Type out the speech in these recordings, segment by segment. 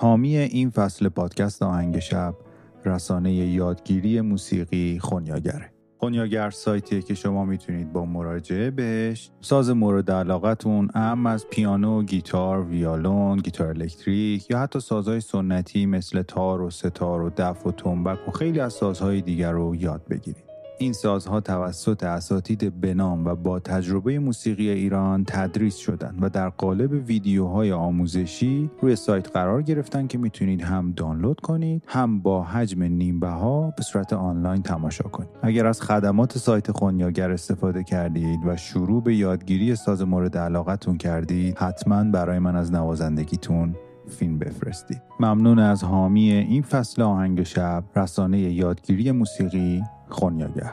حامی این فصل پادکست آهنگ شب رسانه یادگیری موسیقی خونیاگره خونیاگر سایتیه که شما می‌تونید با مراجعه بهش ساز مورد علاقتون اهم از پیانو، گیتار، ویالون، گیتار الکتریک یا حتی سازهای سنتی مثل تار و ستار و دف و تنبک و خیلی از سازهای دیگر رو یاد بگیرید. این سازها توسط اساتید بنام و با تجربه موسیقی ایران تدریس شدن و در قالب ویدیوهای آموزشی روی سایت قرار گرفتن که می‌تونید هم دانلود کنید هم با حجم نیمبه ها به صورت آنلاین تماشا کنید. اگر از خدمات سایت خونیاگر استفاده کردید و شروع به یادگیری ساز مورد علاقتون کردید حتما برای من از نوازندگیتون فیلم بفرستید ممنون از حامی این فصل آهنگ شب رسانه یادگیری موسیقی خونیاگر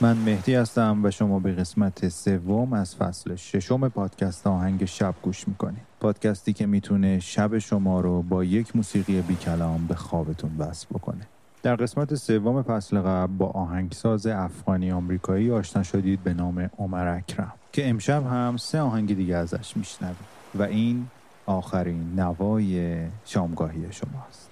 من مهدی هستم و شما به قسمت سوم از فصل ششم پادکست آهنگ شب گوش می‌کنید. پادکستی که می‌تونه شب شما رو با یک موسیقی بی کلام به خوابتون وصل بکنه. در قسمت سوم فصل قبل با آهنگساز افغانی آمریکایی آشنا شدید به نام عمر اکرم که امشب هم سه آهنگ دیگه ازش میشنوید و این آخرین نوای شامگاهی شماست.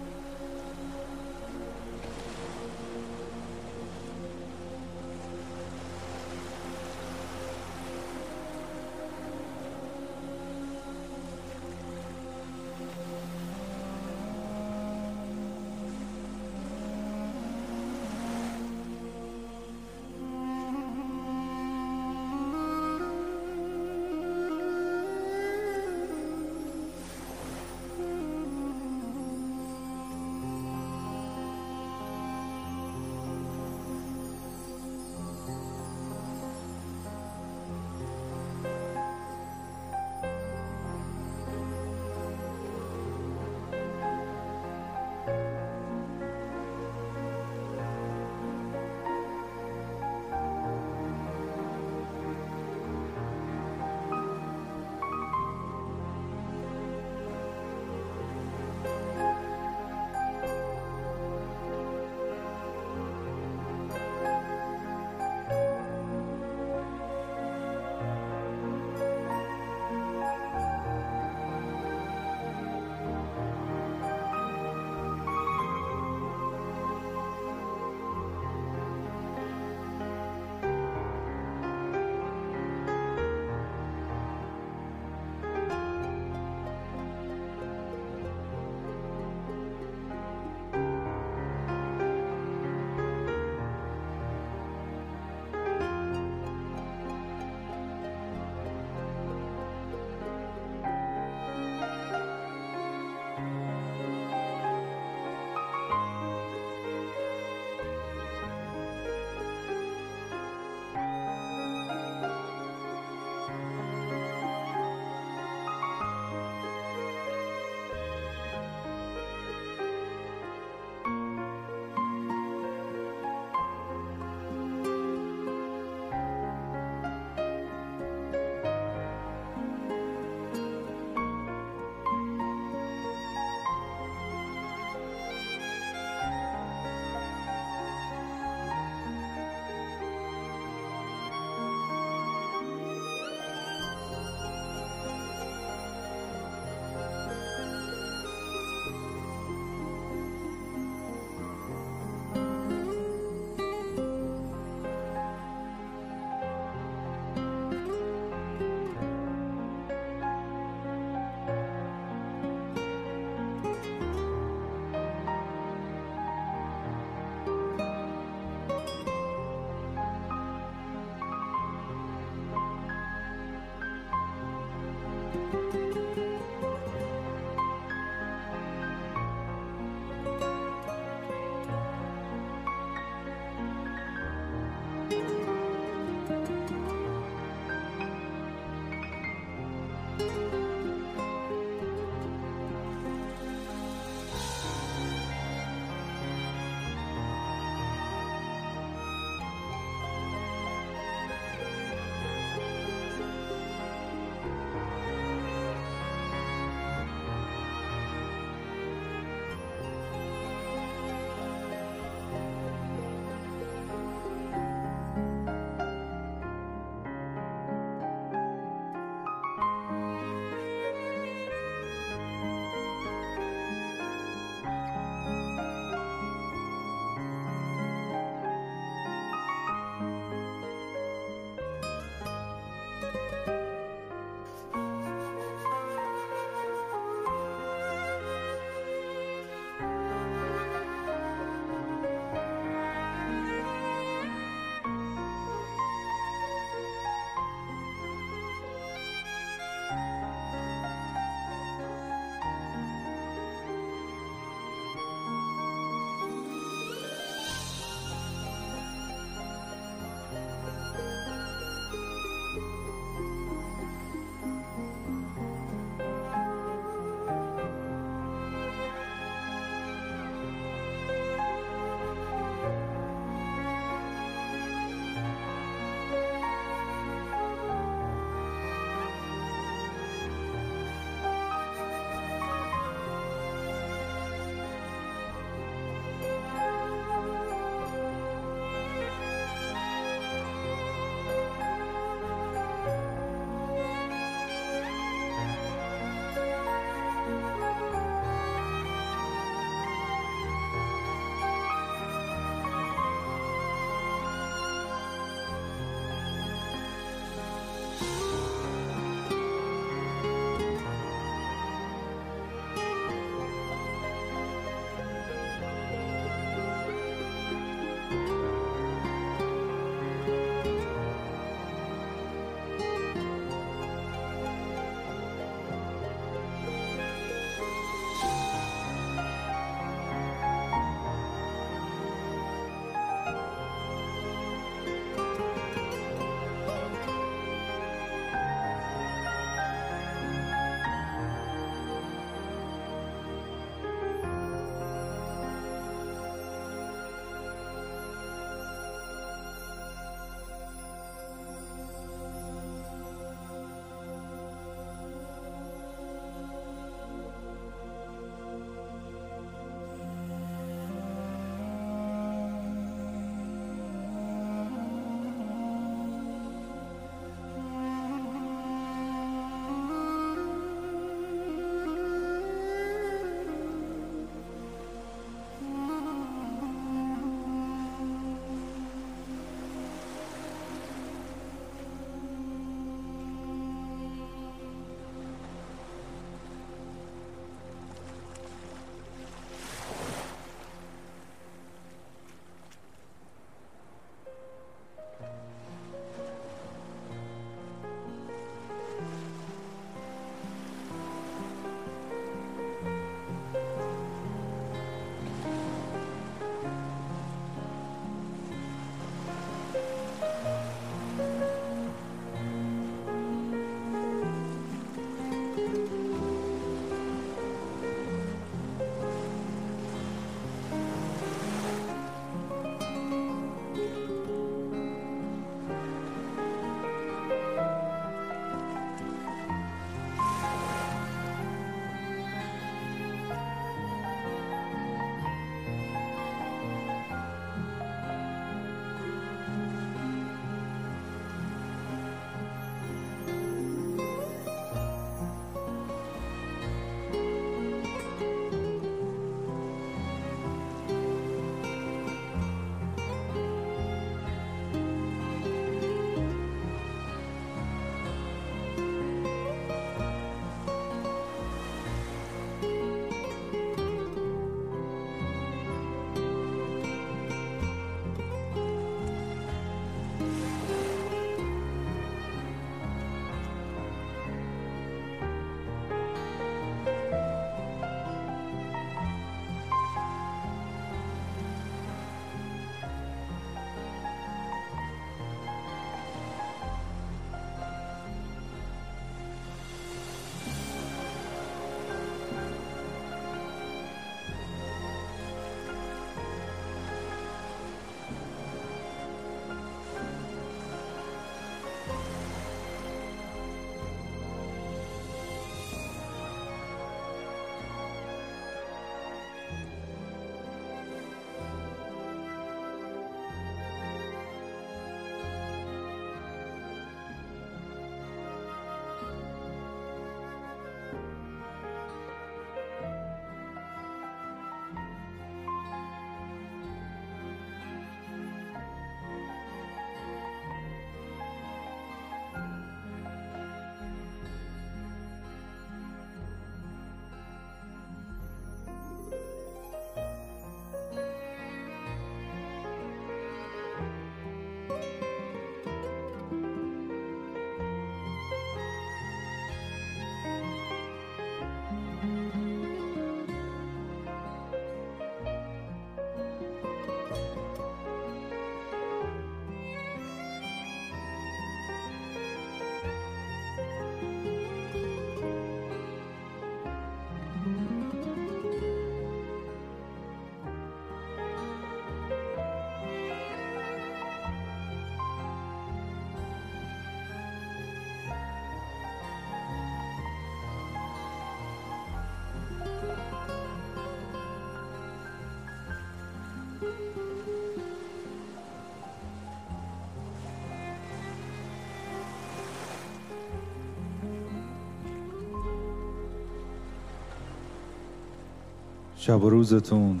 شب و روزتون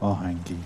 آهنگی.